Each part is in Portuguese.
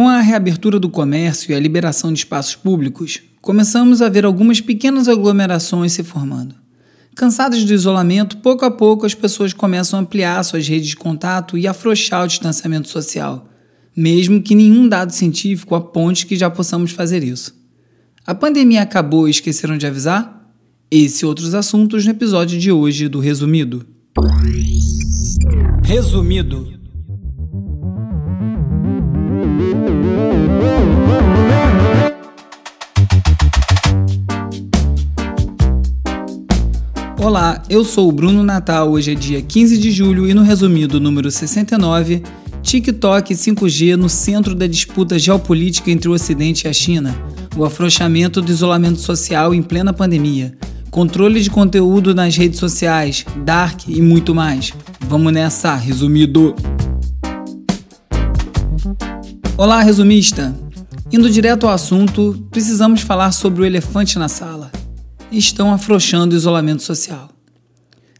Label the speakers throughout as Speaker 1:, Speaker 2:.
Speaker 1: Com a reabertura do comércio e a liberação de espaços públicos, começamos a ver algumas pequenas aglomerações se formando. Cansados do isolamento, pouco a pouco as pessoas começam a ampliar suas redes de contato e afrouxar o distanciamento social, mesmo que nenhum dado científico aponte que já possamos fazer isso. A pandemia acabou e esqueceram de avisar? Esse e outros assuntos no episódio de hoje do Resumido. Resumido. Olá, eu sou o Bruno Natal. Hoje é dia 15 de julho e no resumido número 69, TikTok e 5G no centro da disputa geopolítica entre o Ocidente e a China, o afrouxamento do isolamento social em plena pandemia, controle de conteúdo nas redes sociais, dark e muito mais. Vamos nessa, resumido. Olá, resumista. Indo direto ao assunto, precisamos falar sobre o elefante na sala estão afrouxando o isolamento social.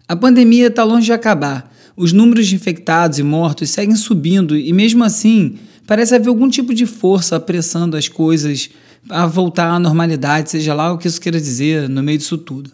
Speaker 1: A pandemia está longe de acabar. Os números de infectados e mortos seguem subindo e, mesmo assim, parece haver algum tipo de força apressando as coisas a voltar à normalidade, seja lá o que isso queira dizer no meio disso tudo.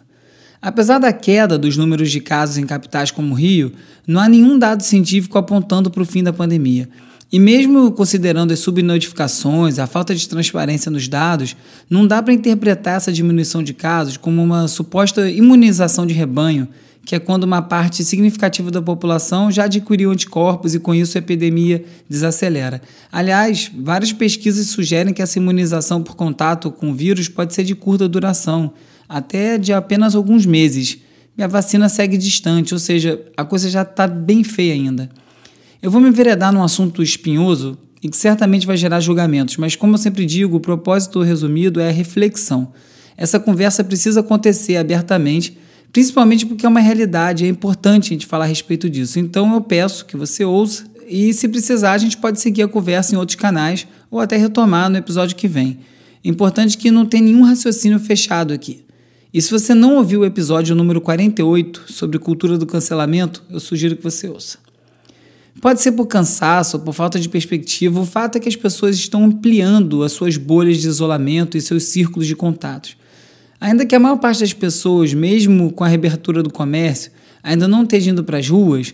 Speaker 1: Apesar da queda dos números de casos em capitais como o Rio, não há nenhum dado científico apontando para o fim da pandemia. E mesmo considerando as subnotificações, a falta de transparência nos dados, não dá para interpretar essa diminuição de casos como uma suposta imunização de rebanho, que é quando uma parte significativa da população já adquiriu anticorpos e com isso a epidemia desacelera. Aliás, várias pesquisas sugerem que essa imunização por contato com o vírus pode ser de curta duração, até de apenas alguns meses. E a vacina segue distante, ou seja, a coisa já está bem feia ainda. Eu vou me enveredar num assunto espinhoso e que certamente vai gerar julgamentos, mas como eu sempre digo, o propósito resumido é a reflexão. Essa conversa precisa acontecer abertamente, principalmente porque é uma realidade, é importante a gente falar a respeito disso. Então eu peço que você ouça e, se precisar, a gente pode seguir a conversa em outros canais ou até retomar no episódio que vem. Importante que não tem nenhum raciocínio fechado aqui. E se você não ouviu o episódio número 48 sobre cultura do cancelamento, eu sugiro que você ouça. Pode ser por cansaço por falta de perspectiva, o fato é que as pessoas estão ampliando as suas bolhas de isolamento e seus círculos de contatos. Ainda que a maior parte das pessoas, mesmo com a reabertura do comércio, ainda não esteja indo para as ruas,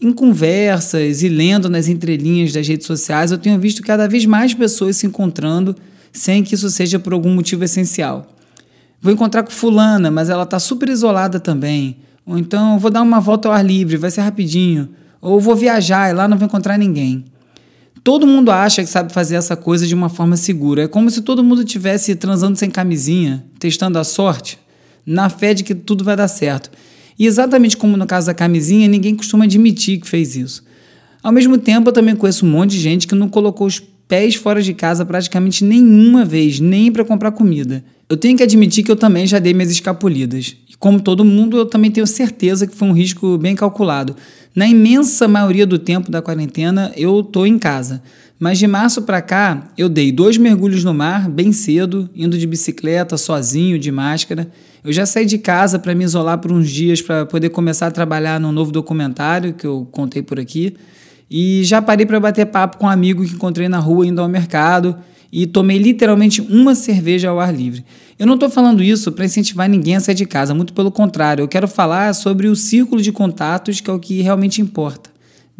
Speaker 1: em conversas e lendo nas entrelinhas das redes sociais, eu tenho visto cada vez mais pessoas se encontrando sem que isso seja por algum motivo essencial. Vou encontrar com fulana, mas ela está super isolada também. Ou então vou dar uma volta ao ar livre, vai ser rapidinho. Ou vou viajar e lá não vou encontrar ninguém. Todo mundo acha que sabe fazer essa coisa de uma forma segura. É como se todo mundo estivesse transando sem camisinha, testando a sorte, na fé de que tudo vai dar certo. E exatamente como no caso da camisinha, ninguém costuma admitir que fez isso. Ao mesmo tempo, eu também conheço um monte de gente que não colocou os pés fora de casa praticamente nenhuma vez, nem para comprar comida. Eu tenho que admitir que eu também já dei minhas escapulidas. E como todo mundo, eu também tenho certeza que foi um risco bem calculado. Na imensa maioria do tempo da quarentena, eu tô em casa. Mas de março para cá, eu dei dois mergulhos no mar bem cedo, indo de bicicleta, sozinho, de máscara. Eu já saí de casa para me isolar por uns dias para poder começar a trabalhar no novo documentário que eu contei por aqui. E já parei para bater papo com um amigo que encontrei na rua indo ao mercado e tomei literalmente uma cerveja ao ar livre. Eu não estou falando isso para incentivar ninguém a sair de casa, muito pelo contrário, eu quero falar sobre o círculo de contatos que é o que realmente importa.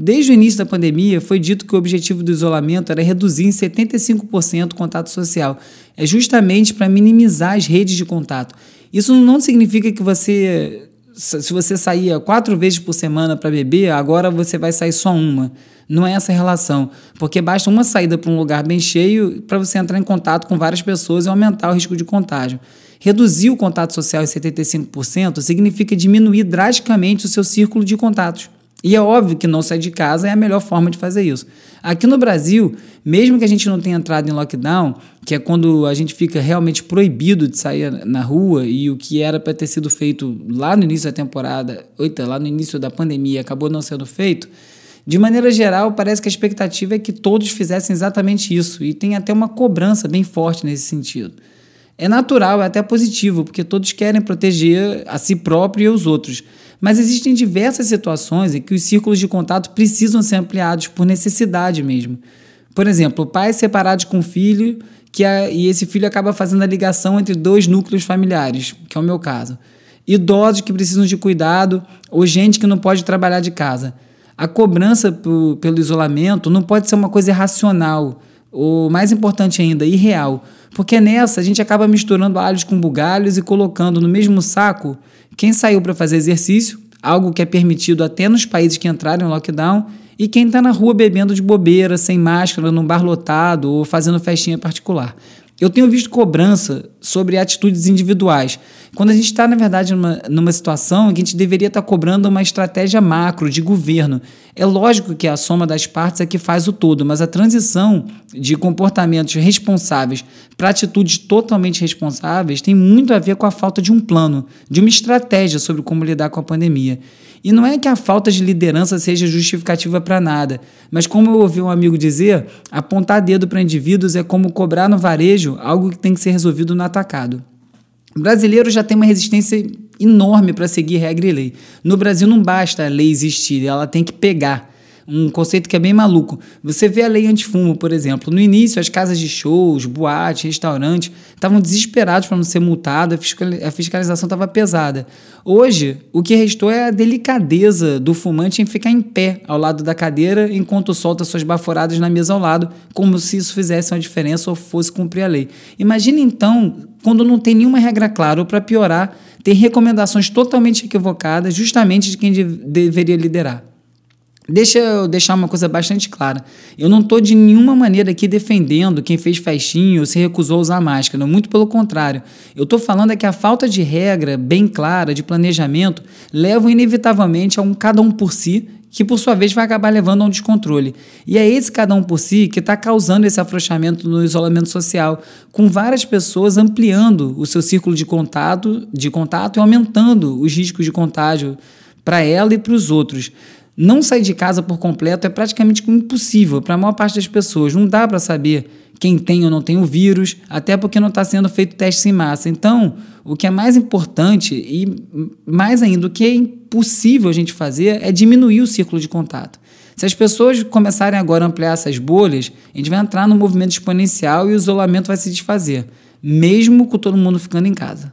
Speaker 1: Desde o início da pandemia, foi dito que o objetivo do isolamento era reduzir em 75% o contato social. É justamente para minimizar as redes de contato. Isso não significa que você se você saía quatro vezes por semana para beber, agora você vai sair só uma. Não é essa relação, porque basta uma saída para um lugar bem cheio para você entrar em contato com várias pessoas e aumentar o risco de contágio. Reduzir o contato social em 75% significa diminuir drasticamente o seu círculo de contatos. E é óbvio que não sair de casa é a melhor forma de fazer isso. Aqui no Brasil, mesmo que a gente não tenha entrado em lockdown, que é quando a gente fica realmente proibido de sair na rua e o que era para ter sido feito lá no início da temporada, oita, lá no início da pandemia, acabou não sendo feito. De maneira geral, parece que a expectativa é que todos fizessem exatamente isso e tem até uma cobrança bem forte nesse sentido. É natural, é até positivo, porque todos querem proteger a si próprio e aos outros. Mas existem diversas situações em que os círculos de contato precisam ser ampliados por necessidade mesmo. Por exemplo, pais separados com filho que e esse filho acaba fazendo a ligação entre dois núcleos familiares, que é o meu caso. Idosos que precisam de cuidado ou gente que não pode trabalhar de casa. A cobrança pelo isolamento não pode ser uma coisa irracional, ou mais importante ainda, irreal, porque nessa a gente acaba misturando alhos com bugalhos e colocando no mesmo saco quem saiu para fazer exercício, algo que é permitido até nos países que entraram em lockdown, e quem está na rua bebendo de bobeira, sem máscara, num bar lotado ou fazendo festinha particular. Eu tenho visto cobrança sobre atitudes individuais, quando a gente está, na verdade, numa, numa situação em que a gente deveria estar tá cobrando uma estratégia macro de governo. É lógico que a soma das partes é que faz o todo, mas a transição de comportamentos responsáveis para atitudes totalmente responsáveis tem muito a ver com a falta de um plano, de uma estratégia sobre como lidar com a pandemia. E não é que a falta de liderança seja justificativa para nada, mas como eu ouvi um amigo dizer, apontar dedo para indivíduos é como cobrar no varejo algo que tem que ser resolvido no atacado. O brasileiro já tem uma resistência enorme para seguir regra e lei. No Brasil não basta a lei existir, ela tem que pegar um conceito que é bem maluco. Você vê a lei antifumo, por exemplo. No início, as casas de shows, boates, restaurantes estavam desesperados para não ser multado, a fiscalização estava pesada. Hoje, o que restou é a delicadeza do fumante em ficar em pé ao lado da cadeira enquanto solta suas baforadas na mesa ao lado, como se isso fizesse uma diferença ou fosse cumprir a lei. Imagine então quando não tem nenhuma regra clara, ou para piorar, tem recomendações totalmente equivocadas, justamente de quem de deveria liderar. Deixa eu deixar uma coisa bastante clara. Eu não estou de nenhuma maneira aqui defendendo quem fez festinho ou se recusou a usar máscara. Muito pelo contrário. Eu estou falando é que a falta de regra bem clara, de planejamento, leva inevitavelmente a um cada um por si, que por sua vez vai acabar levando a um descontrole. E é esse cada um por si que está causando esse afrouxamento no isolamento social, com várias pessoas ampliando o seu círculo de contato, de contato e aumentando os riscos de contágio para ela e para os outros. Não sair de casa por completo é praticamente impossível para a maior parte das pessoas. Não dá para saber quem tem ou não tem o vírus, até porque não está sendo feito teste em massa. Então, o que é mais importante e mais ainda, o que é impossível a gente fazer é diminuir o círculo de contato. Se as pessoas começarem agora a ampliar essas bolhas, a gente vai entrar num movimento exponencial e o isolamento vai se desfazer, mesmo com todo mundo ficando em casa.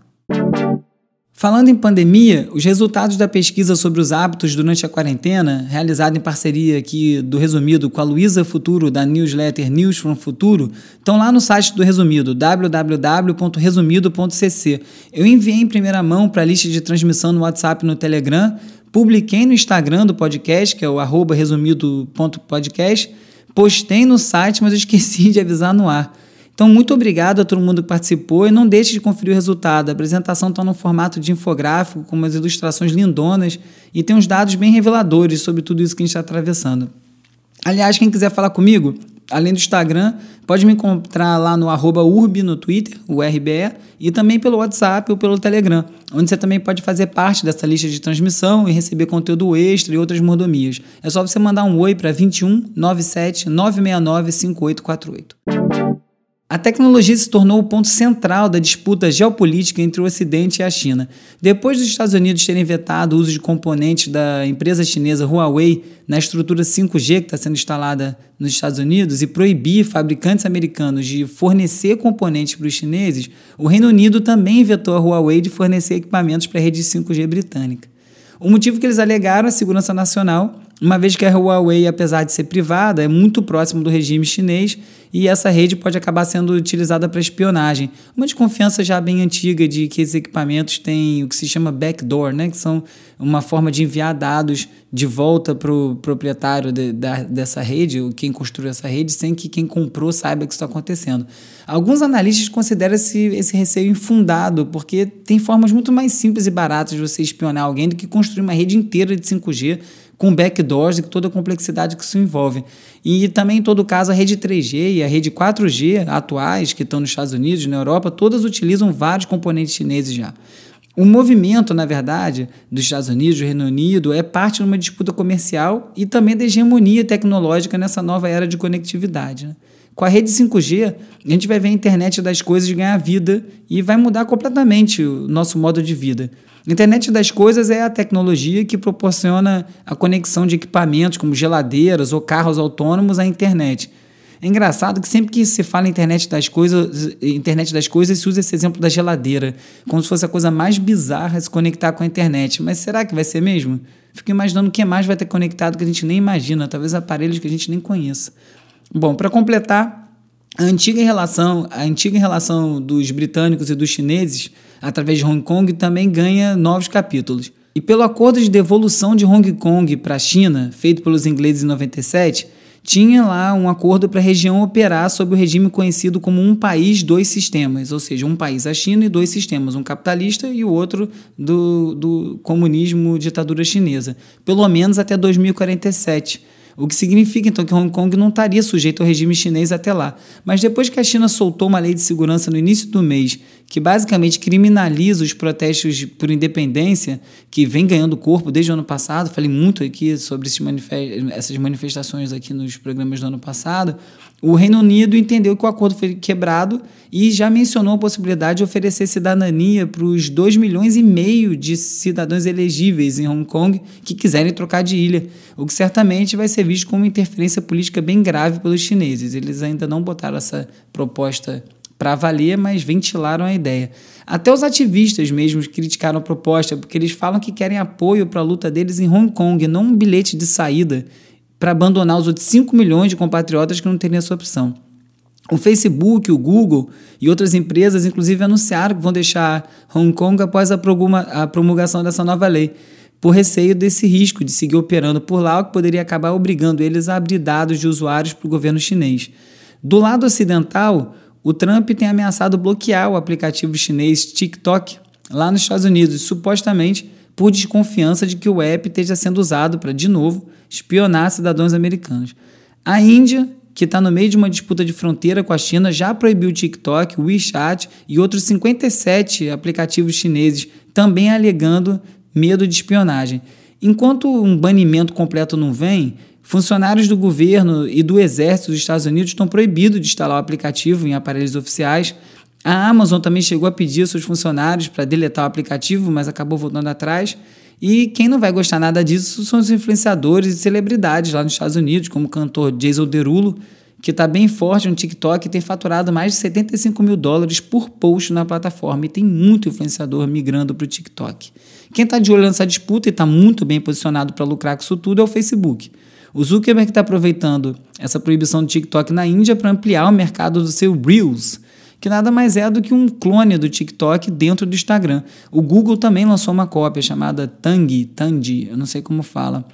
Speaker 1: Falando em pandemia, os resultados da pesquisa sobre os hábitos durante a quarentena, realizada em parceria aqui do Resumido com a Luísa Futuro da newsletter News from Futuro, estão lá no site do Resumido, www.resumido.cc. Eu enviei em primeira mão para a lista de transmissão no WhatsApp e no Telegram, publiquei no Instagram do podcast, que é o resumido.podcast, postei no site, mas esqueci de avisar no ar. Então, muito obrigado a todo mundo que participou e não deixe de conferir o resultado. A apresentação está no formato de infográfico, com umas ilustrações lindonas e tem uns dados bem reveladores sobre tudo isso que a gente está atravessando. Aliás, quem quiser falar comigo, além do Instagram, pode me encontrar lá no urb no Twitter, o RBE, e também pelo WhatsApp ou pelo Telegram, onde você também pode fazer parte dessa lista de transmissão e receber conteúdo extra e outras mordomias. É só você mandar um oi para 21 97 969 5848. A tecnologia se tornou o ponto central da disputa geopolítica entre o Ocidente e a China. Depois dos Estados Unidos terem vetado o uso de componentes da empresa chinesa Huawei na estrutura 5G que está sendo instalada nos Estados Unidos e proibir fabricantes americanos de fornecer componentes para os chineses, o Reino Unido também vetou a Huawei de fornecer equipamentos para a rede 5G britânica. O motivo que eles alegaram é a segurança nacional uma vez que a Huawei, apesar de ser privada, é muito próximo do regime chinês e essa rede pode acabar sendo utilizada para espionagem. Uma desconfiança já bem antiga de que esses equipamentos têm o que se chama backdoor, né? que são uma forma de enviar dados de volta para o proprietário de, da, dessa rede, ou quem construiu essa rede, sem que quem comprou saiba que isso está acontecendo. Alguns analistas consideram esse, esse receio infundado, porque tem formas muito mais simples e baratas de você espionar alguém do que construir uma rede inteira de 5G com backdoors e toda a complexidade que isso envolve. E também, em todo caso, a rede 3G e a rede 4G atuais, que estão nos Estados Unidos na Europa, todas utilizam vários componentes chineses já. O movimento, na verdade, dos Estados Unidos, do Reino Unido, é parte de uma disputa comercial e também da hegemonia tecnológica nessa nova era de conectividade. Né? Com a rede 5G, a gente vai ver a internet das coisas ganhar vida e vai mudar completamente o nosso modo de vida. A internet das coisas é a tecnologia que proporciona a conexão de equipamentos como geladeiras ou carros autônomos à internet. É engraçado que sempre que se fala internet das coisas, internet das coisas, se usa esse exemplo da geladeira, como se fosse a coisa mais bizarra se conectar com a internet. Mas será que vai ser mesmo? Fico imaginando o que mais vai ter conectado que a gente nem imagina, talvez aparelhos que a gente nem conheça. Bom, para completar, a antiga relação, a antiga relação dos britânicos e dos chineses através de Hong Kong também ganha novos capítulos. E pelo acordo de devolução de Hong Kong para a China, feito pelos ingleses em 97, tinha lá um acordo para a região operar sob o regime conhecido como um país, dois sistemas, ou seja, um país a China e dois sistemas, um capitalista e o outro do, do comunismo, ditadura chinesa, pelo menos até 2047 o que significa então que Hong Kong não estaria sujeito ao regime chinês até lá. Mas depois que a China soltou uma lei de segurança no início do mês, que basicamente criminaliza os protestos por independência, que vem ganhando corpo desde o ano passado, falei muito aqui sobre essas manifestações aqui nos programas do ano passado, o Reino Unido entendeu que o acordo foi quebrado e já mencionou a possibilidade de oferecer cidadania para os 2 milhões e meio de cidadãos elegíveis em Hong Kong que quiserem trocar de ilha, o que certamente vai ser visto como uma interferência política bem grave pelos chineses. Eles ainda não botaram essa proposta para valer, mas ventilaram a ideia. Até os ativistas mesmos criticaram a proposta, porque eles falam que querem apoio para a luta deles em Hong Kong, não um bilhete de saída para abandonar os outros 5 milhões de compatriotas que não teriam essa opção. O Facebook, o Google e outras empresas, inclusive, anunciaram que vão deixar Hong Kong após a promulgação dessa nova lei, por receio desse risco de seguir operando por lá, o que poderia acabar obrigando eles a abrir dados de usuários para o governo chinês. Do lado ocidental, o Trump tem ameaçado bloquear o aplicativo chinês TikTok lá nos Estados Unidos, supostamente por desconfiança de que o app esteja sendo usado para, de novo, espionar cidadãos americanos. A Índia, que está no meio de uma disputa de fronteira com a China, já proibiu o TikTok, o WeChat e outros 57 aplicativos chineses, também alegando medo de espionagem. Enquanto um banimento completo não vem, funcionários do governo e do exército dos Estados Unidos estão proibidos de instalar o aplicativo em aparelhos oficiais. A Amazon também chegou a pedir aos seus funcionários para deletar o aplicativo, mas acabou voltando atrás. E quem não vai gostar nada disso são os influenciadores e celebridades lá nos Estados Unidos, como o cantor Jason Derulo, que está bem forte no TikTok e tem faturado mais de 75 mil dólares por post na plataforma. E tem muito influenciador migrando para o TikTok. Quem está de olho nessa disputa e está muito bem posicionado para lucrar com isso tudo é o Facebook. O Zuckerberg está aproveitando essa proibição do TikTok na Índia para ampliar o mercado do seu Reels, que nada mais é do que um clone do TikTok dentro do Instagram. O Google também lançou uma cópia chamada Tangi, Tangi, eu não sei como fala.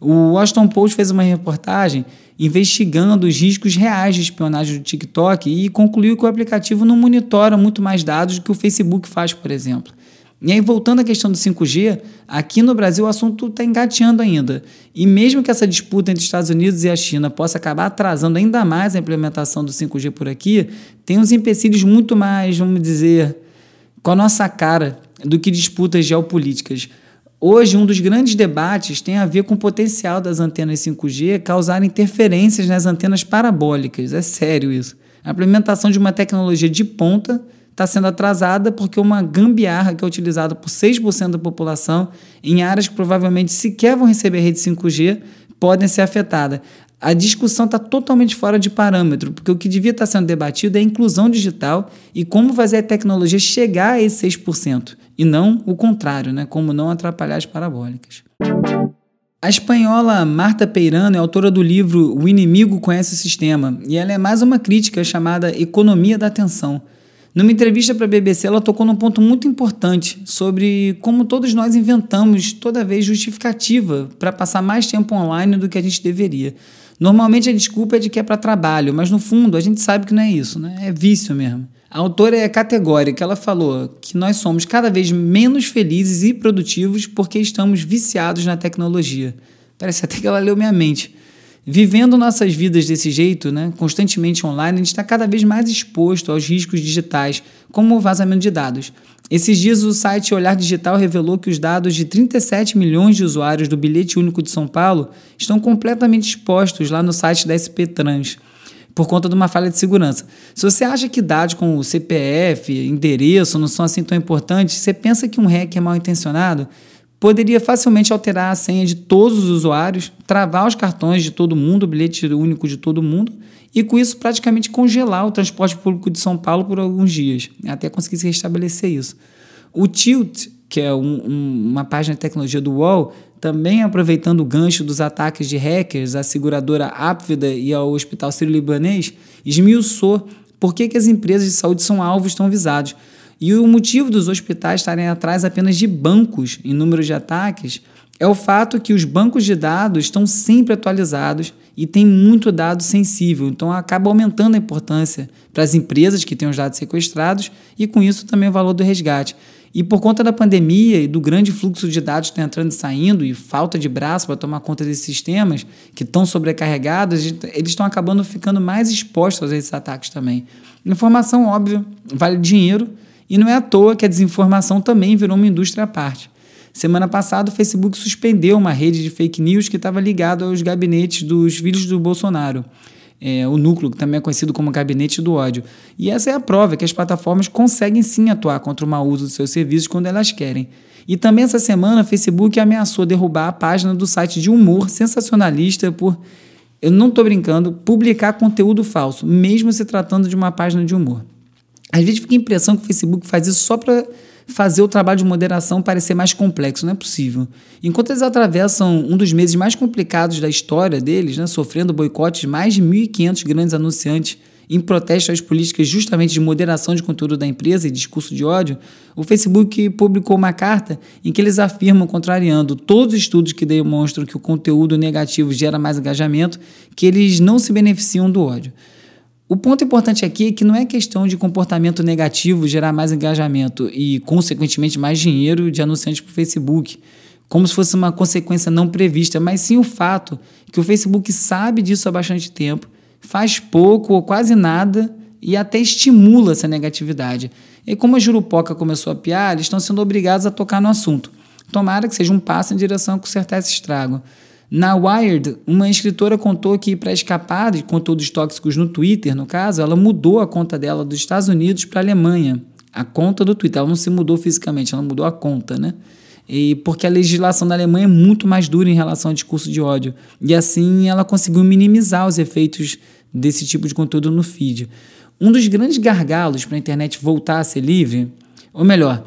Speaker 1: O Washington Post fez uma reportagem investigando os riscos reais de espionagem do TikTok e concluiu que o aplicativo não monitora muito mais dados do que o Facebook faz, por exemplo. E aí, voltando à questão do 5G, aqui no Brasil o assunto está engateando ainda. E mesmo que essa disputa entre Estados Unidos e a China possa acabar atrasando ainda mais a implementação do 5G por aqui, tem uns empecilhos muito mais, vamos dizer, com a nossa cara do que disputas geopolíticas. Hoje, um dos grandes debates tem a ver com o potencial das antenas 5G causar interferências nas antenas parabólicas. É sério isso. A implementação de uma tecnologia de ponta está sendo atrasada porque uma gambiarra que é utilizada por 6% da população em áreas que provavelmente sequer vão receber rede 5G podem ser afetadas. A discussão está totalmente fora de parâmetro, porque o que devia estar tá sendo debatido é a inclusão digital e como fazer a tecnologia chegar a esse 6%, e não o contrário, né? como não atrapalhar as parabólicas. A espanhola Marta Peirano é autora do livro O Inimigo Conhece o Sistema, e ela é mais uma crítica chamada Economia da Atenção numa entrevista para a BBC, ela tocou num ponto muito importante sobre como todos nós inventamos toda vez justificativa para passar mais tempo online do que a gente deveria. Normalmente a desculpa é de que é para trabalho, mas no fundo a gente sabe que não é isso, né? é vício mesmo. A autora é categórica, ela falou que nós somos cada vez menos felizes e produtivos porque estamos viciados na tecnologia. Parece até que ela leu minha mente. Vivendo nossas vidas desse jeito, né, constantemente online, a gente está cada vez mais exposto aos riscos digitais, como o vazamento de dados. Esses dias, o site Olhar Digital revelou que os dados de 37 milhões de usuários do Bilhete Único de São Paulo estão completamente expostos lá no site da SP Trans, por conta de uma falha de segurança. Se você acha que dados como CPF, endereço não são assim tão importantes, você pensa que um hacker mal intencionado poderia facilmente alterar a senha de todos os usuários, travar os cartões de todo mundo, o bilhete único de todo mundo, e com isso praticamente congelar o transporte público de São Paulo por alguns dias, até conseguir se restabelecer isso. O Tilt, que é um, um, uma página de tecnologia do UOL, também aproveitando o gancho dos ataques de hackers à seguradora Apvida e ao Hospital Sírio-Libanês, esmiuçou por que, que as empresas de saúde são alvos tão visados. E o motivo dos hospitais estarem atrás apenas de bancos em número de ataques é o fato que os bancos de dados estão sempre atualizados e tem muito dado sensível, então acaba aumentando a importância para as empresas que têm os dados sequestrados e com isso também o valor do resgate. E por conta da pandemia e do grande fluxo de dados que está entrando e saindo e falta de braço para tomar conta desses sistemas que estão sobrecarregados, eles estão acabando ficando mais expostos a esses ataques também. Informação, óbvio, vale dinheiro e não é à toa que a desinformação também virou uma indústria à parte. Semana passada, o Facebook suspendeu uma rede de fake news que estava ligada aos gabinetes dos filhos do Bolsonaro. É, o núcleo, que também é conhecido como gabinete do ódio. E essa é a prova que as plataformas conseguem sim atuar contra o mau uso dos seus serviços quando elas querem. E também essa semana, o Facebook ameaçou derrubar a página do site de humor sensacionalista por, eu não estou brincando, publicar conteúdo falso, mesmo se tratando de uma página de humor. Às vezes fica a impressão que o Facebook faz isso só para fazer o trabalho de moderação parecer mais complexo. Não é possível. Enquanto eles atravessam um dos meses mais complicados da história deles, né, sofrendo boicotes de mais de 1.500 grandes anunciantes em protesto às políticas justamente de moderação de conteúdo da empresa e discurso de ódio, o Facebook publicou uma carta em que eles afirmam, contrariando todos os estudos que demonstram que o conteúdo negativo gera mais engajamento, que eles não se beneficiam do ódio. O ponto importante aqui é que não é questão de comportamento negativo gerar mais engajamento e, consequentemente, mais dinheiro de anunciantes para o Facebook, como se fosse uma consequência não prevista, mas sim o fato que o Facebook sabe disso há bastante tempo, faz pouco ou quase nada e até estimula essa negatividade. E como a Jurupoca começou a piar, eles estão sendo obrigados a tocar no assunto. Tomara que seja um passo em direção a consertar esse estrago. Na Wired, uma escritora contou que, para escapar de conteúdos tóxicos no Twitter, no caso, ela mudou a conta dela dos Estados Unidos para a Alemanha. A conta do Twitter. Ela não se mudou fisicamente, ela mudou a conta, né? E porque a legislação da Alemanha é muito mais dura em relação ao discurso de ódio. E assim ela conseguiu minimizar os efeitos desse tipo de conteúdo no feed. Um dos grandes gargalos para a internet voltar a ser livre, ou melhor,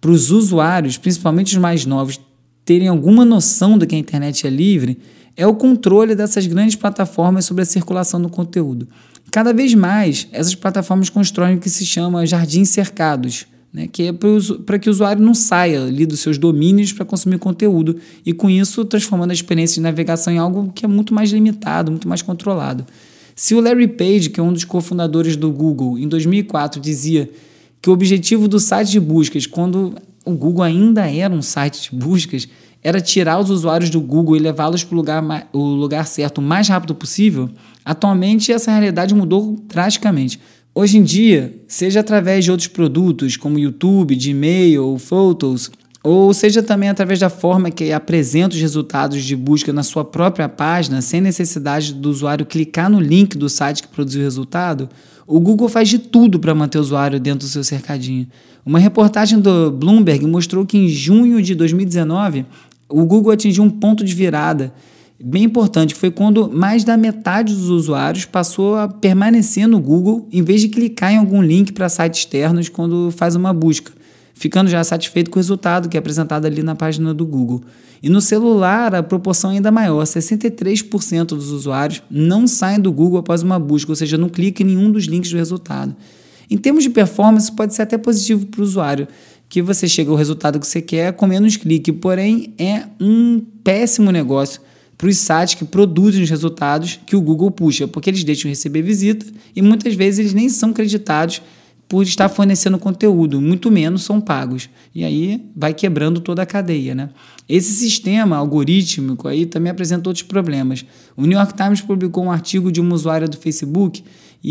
Speaker 1: para os usuários, principalmente os mais novos, terem alguma noção de que a internet é livre é o controle dessas grandes plataformas sobre a circulação do conteúdo. Cada vez mais, essas plataformas constroem o que se chama jardins cercados, né, que é para que o usuário não saia ali dos seus domínios para consumir conteúdo e, com isso, transformando a experiência de navegação em algo que é muito mais limitado, muito mais controlado. Se o Larry Page, que é um dos cofundadores do Google, em 2004 dizia que o objetivo do site de buscas, quando o Google ainda era um site de buscas, era tirar os usuários do Google e levá-los para o lugar, o lugar certo o mais rápido possível, atualmente essa realidade mudou drasticamente. Hoje em dia, seja através de outros produtos como YouTube, Gmail, Photos, ou seja também através da forma que apresenta os resultados de busca na sua própria página, sem necessidade do usuário clicar no link do site que produziu o resultado, o Google faz de tudo para manter o usuário dentro do seu cercadinho. Uma reportagem do Bloomberg mostrou que em junho de 2019 o Google atingiu um ponto de virada bem importante. Foi quando mais da metade dos usuários passou a permanecer no Google em vez de clicar em algum link para sites externos quando faz uma busca ficando já satisfeito com o resultado que é apresentado ali na página do Google. E no celular, a proporção é ainda maior: 63% dos usuários não saem do Google após uma busca, ou seja, não clica em nenhum dos links do resultado. Em termos de performance, pode ser até positivo para o usuário, que você chega ao resultado que você quer com menos clique, porém é um péssimo negócio para os sites que produzem os resultados que o Google puxa, porque eles deixam receber visita e muitas vezes eles nem são creditados por estar fornecendo conteúdo, muito menos são pagos. E aí vai quebrando toda a cadeia. Né? Esse sistema algorítmico aí também apresenta outros problemas. O New York Times publicou um artigo de uma usuária do Facebook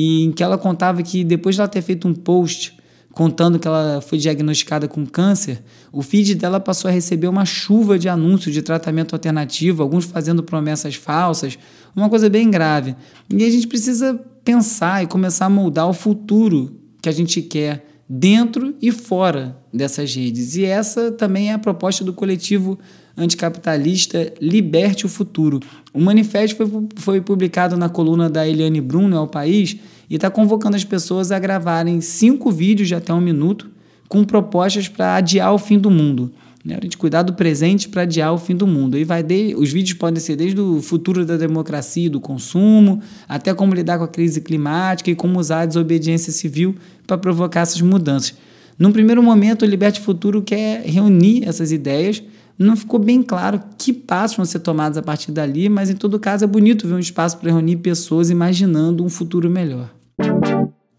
Speaker 1: em que ela contava que depois de ela ter feito um post contando que ela foi diagnosticada com câncer, o feed dela passou a receber uma chuva de anúncios de tratamento alternativo, alguns fazendo promessas falsas, uma coisa bem grave. E a gente precisa pensar e começar a moldar o futuro que a gente quer dentro e fora dessas redes. E essa também é a proposta do coletivo anticapitalista Liberte o Futuro. O manifesto foi, foi publicado na coluna da Eliane Bruno ao País e está convocando as pessoas a gravarem cinco vídeos de até um minuto com propostas para adiar o fim do mundo. Né? A gente cuidar do presente para adiar o fim do mundo. E vai de, os vídeos podem ser desde o futuro da democracia e do consumo, até como lidar com a crise climática e como usar a desobediência civil para provocar essas mudanças. Num primeiro momento, o Liberte Futuro quer reunir essas ideias. Não ficou bem claro que passos vão ser tomados a partir dali, mas em todo caso é bonito ver um espaço para reunir pessoas imaginando um futuro melhor.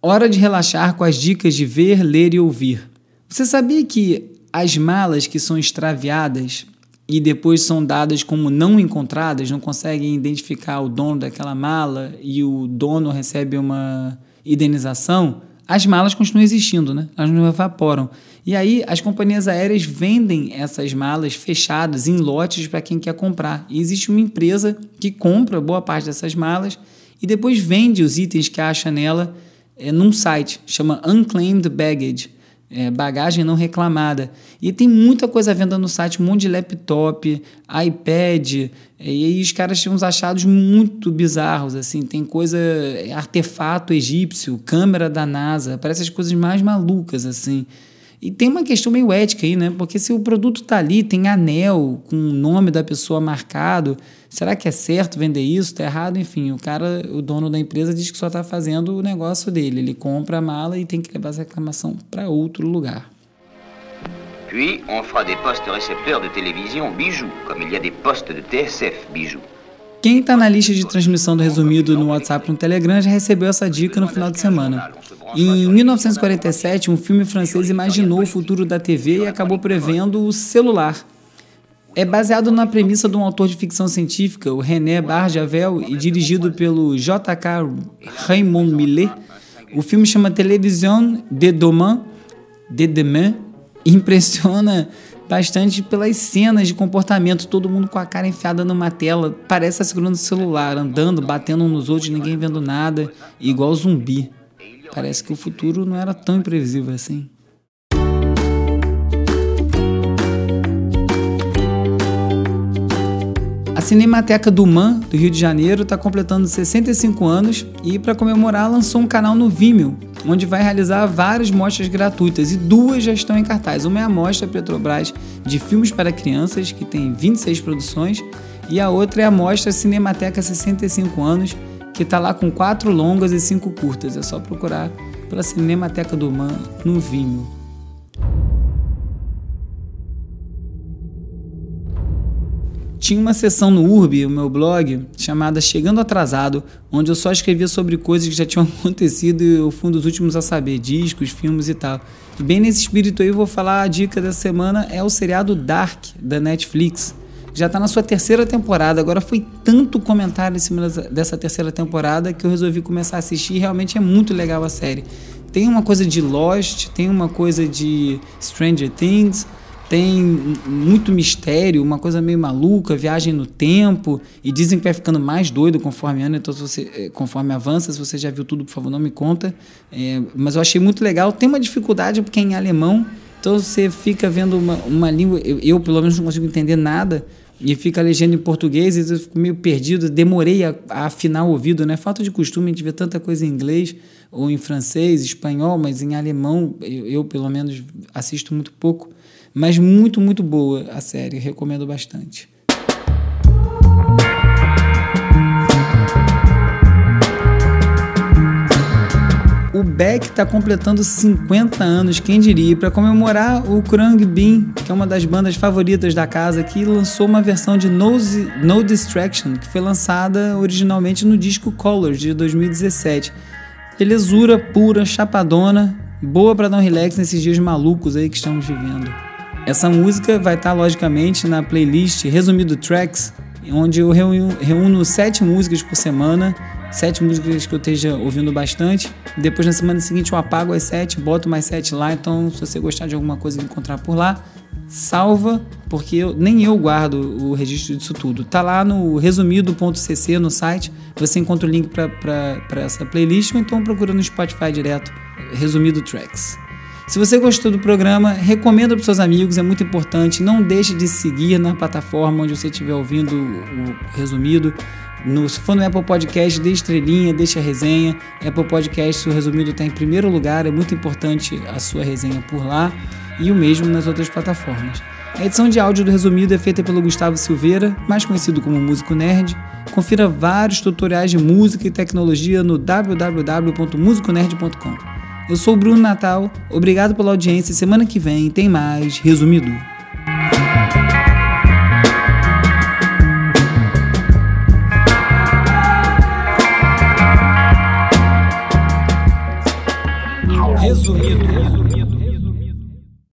Speaker 1: Hora de relaxar com as dicas de ver, ler e ouvir. Você sabia que as malas que são extraviadas e depois são dadas como não encontradas, não conseguem identificar o dono daquela mala e o dono recebe uma indenização, as malas continuam existindo, né? Elas não evaporam. E aí as companhias aéreas vendem essas malas fechadas em lotes para quem quer comprar. E existe uma empresa que compra boa parte dessas malas e depois vende os itens que acha nela é, num site, chama Unclaimed Baggage é, bagagem não reclamada. E tem muita coisa à venda no site, um monte de laptop, iPad, e aí os caras tinham uns achados muito bizarros, assim, tem coisa, artefato egípcio, câmera da NASA, parece as coisas mais malucas, assim. E tem uma questão meio ética aí, né? Porque se o produto tá ali, tem anel com o nome da pessoa marcado, será que é certo vender isso? Tá errado? Enfim, o cara, o dono da empresa diz que só está fazendo o negócio dele. Ele compra a mala e tem que levar essa reclamação para outro lugar.
Speaker 2: Puis, on fera des postes récepteurs de télévision bijoux, comme il y a des postes de TSF bijoux.
Speaker 1: Quem está na lista de transmissão do resumido no WhatsApp e no Telegram já recebeu essa dica no final de semana. Em 1947, um filme francês imaginou o futuro da TV e acabou prevendo o celular. É baseado na premissa de um autor de ficção científica, o René Barjavel, e dirigido pelo J.K. Raymond Millet. O filme chama Television de Demain, de Demain, impressiona bastante pelas cenas de comportamento, todo mundo com a cara enfiada numa tela, parece a segurando o celular, andando, batendo uns nos outros, ninguém vendo nada, igual zumbi. Parece que o futuro não era tão imprevisível assim. A Cinemateca do Man, do Rio de Janeiro, está completando 65 anos e, para comemorar, lançou um canal no Vimeo, onde vai realizar várias mostras gratuitas e duas já estão em cartaz. Uma é a Mostra Petrobras de Filmes para Crianças, que tem 26 produções, e a outra é a Mostra Cinemateca 65 anos, que está lá com quatro longas e cinco curtas. É só procurar pela Cinemateca do Man no Vimeo. Tinha uma seção no Urb, o meu blog, chamada Chegando Atrasado, onde eu só escrevia sobre coisas que já tinham acontecido e eu fui um dos últimos a saber, discos, filmes e tal. E bem nesse espírito aí eu vou falar a dica da semana é o seriado Dark da Netflix já está na sua terceira temporada. Agora foi tanto comentário em cima dessa terceira temporada que eu resolvi começar a assistir. Realmente é muito legal a série. Tem uma coisa de Lost, tem uma coisa de Stranger Things, tem muito mistério, uma coisa meio maluca, viagem no tempo, e dizem que vai ficando mais doido conforme ano, então você, eh, conforme avança, se você já viu tudo, por favor, não me conta. É, mas eu achei muito legal. Tem uma dificuldade porque é em alemão, então você fica vendo uma, uma língua, eu, eu pelo menos não consigo entender nada, e fica a legenda em português e eu fico meio perdido, demorei a, a, afinar o ouvido, né? Falta de costume, a gente vê tanta coisa em inglês ou em francês, espanhol, mas em alemão eu, eu pelo menos assisto muito pouco, mas muito, muito boa a série, recomendo bastante. Beck está completando 50 anos, quem diria? Para comemorar, o Krang Bin, que é uma das bandas favoritas da casa aqui, lançou uma versão de No, no Distraction, que foi lançada originalmente no disco Colors de 2017. Belezura pura, chapadona, boa para dar um relax nesses dias malucos aí que estamos vivendo. Essa música vai estar, tá, logicamente, na playlist Resumido Tracks, onde eu reúno sete músicas por semana sete músicas que eu esteja ouvindo bastante. Depois na semana seguinte eu apago as sete, boto mais sete lá. Então, se você gostar de alguma coisa encontrar por lá, salva, porque eu, nem eu guardo o registro disso tudo. Tá lá no resumido.cc no site. Você encontra o link para essa playlist ou então procura no Spotify direto, resumido tracks. Se você gostou do programa, recomenda para seus amigos, é muito importante. Não deixe de seguir na plataforma onde você estiver ouvindo o resumido. No, se for no Apple Podcast, dê estrelinha, deixe a resenha. Apple Podcast, o resumido está em primeiro lugar, é muito importante a sua resenha por lá e o mesmo nas outras plataformas. A edição de áudio do resumido é feita pelo Gustavo Silveira, mais conhecido como Músico Nerd. Confira vários tutoriais de música e tecnologia no www.musiconerd.com. Eu sou o Bruno Natal, obrigado pela audiência. Semana que vem tem mais Resumido.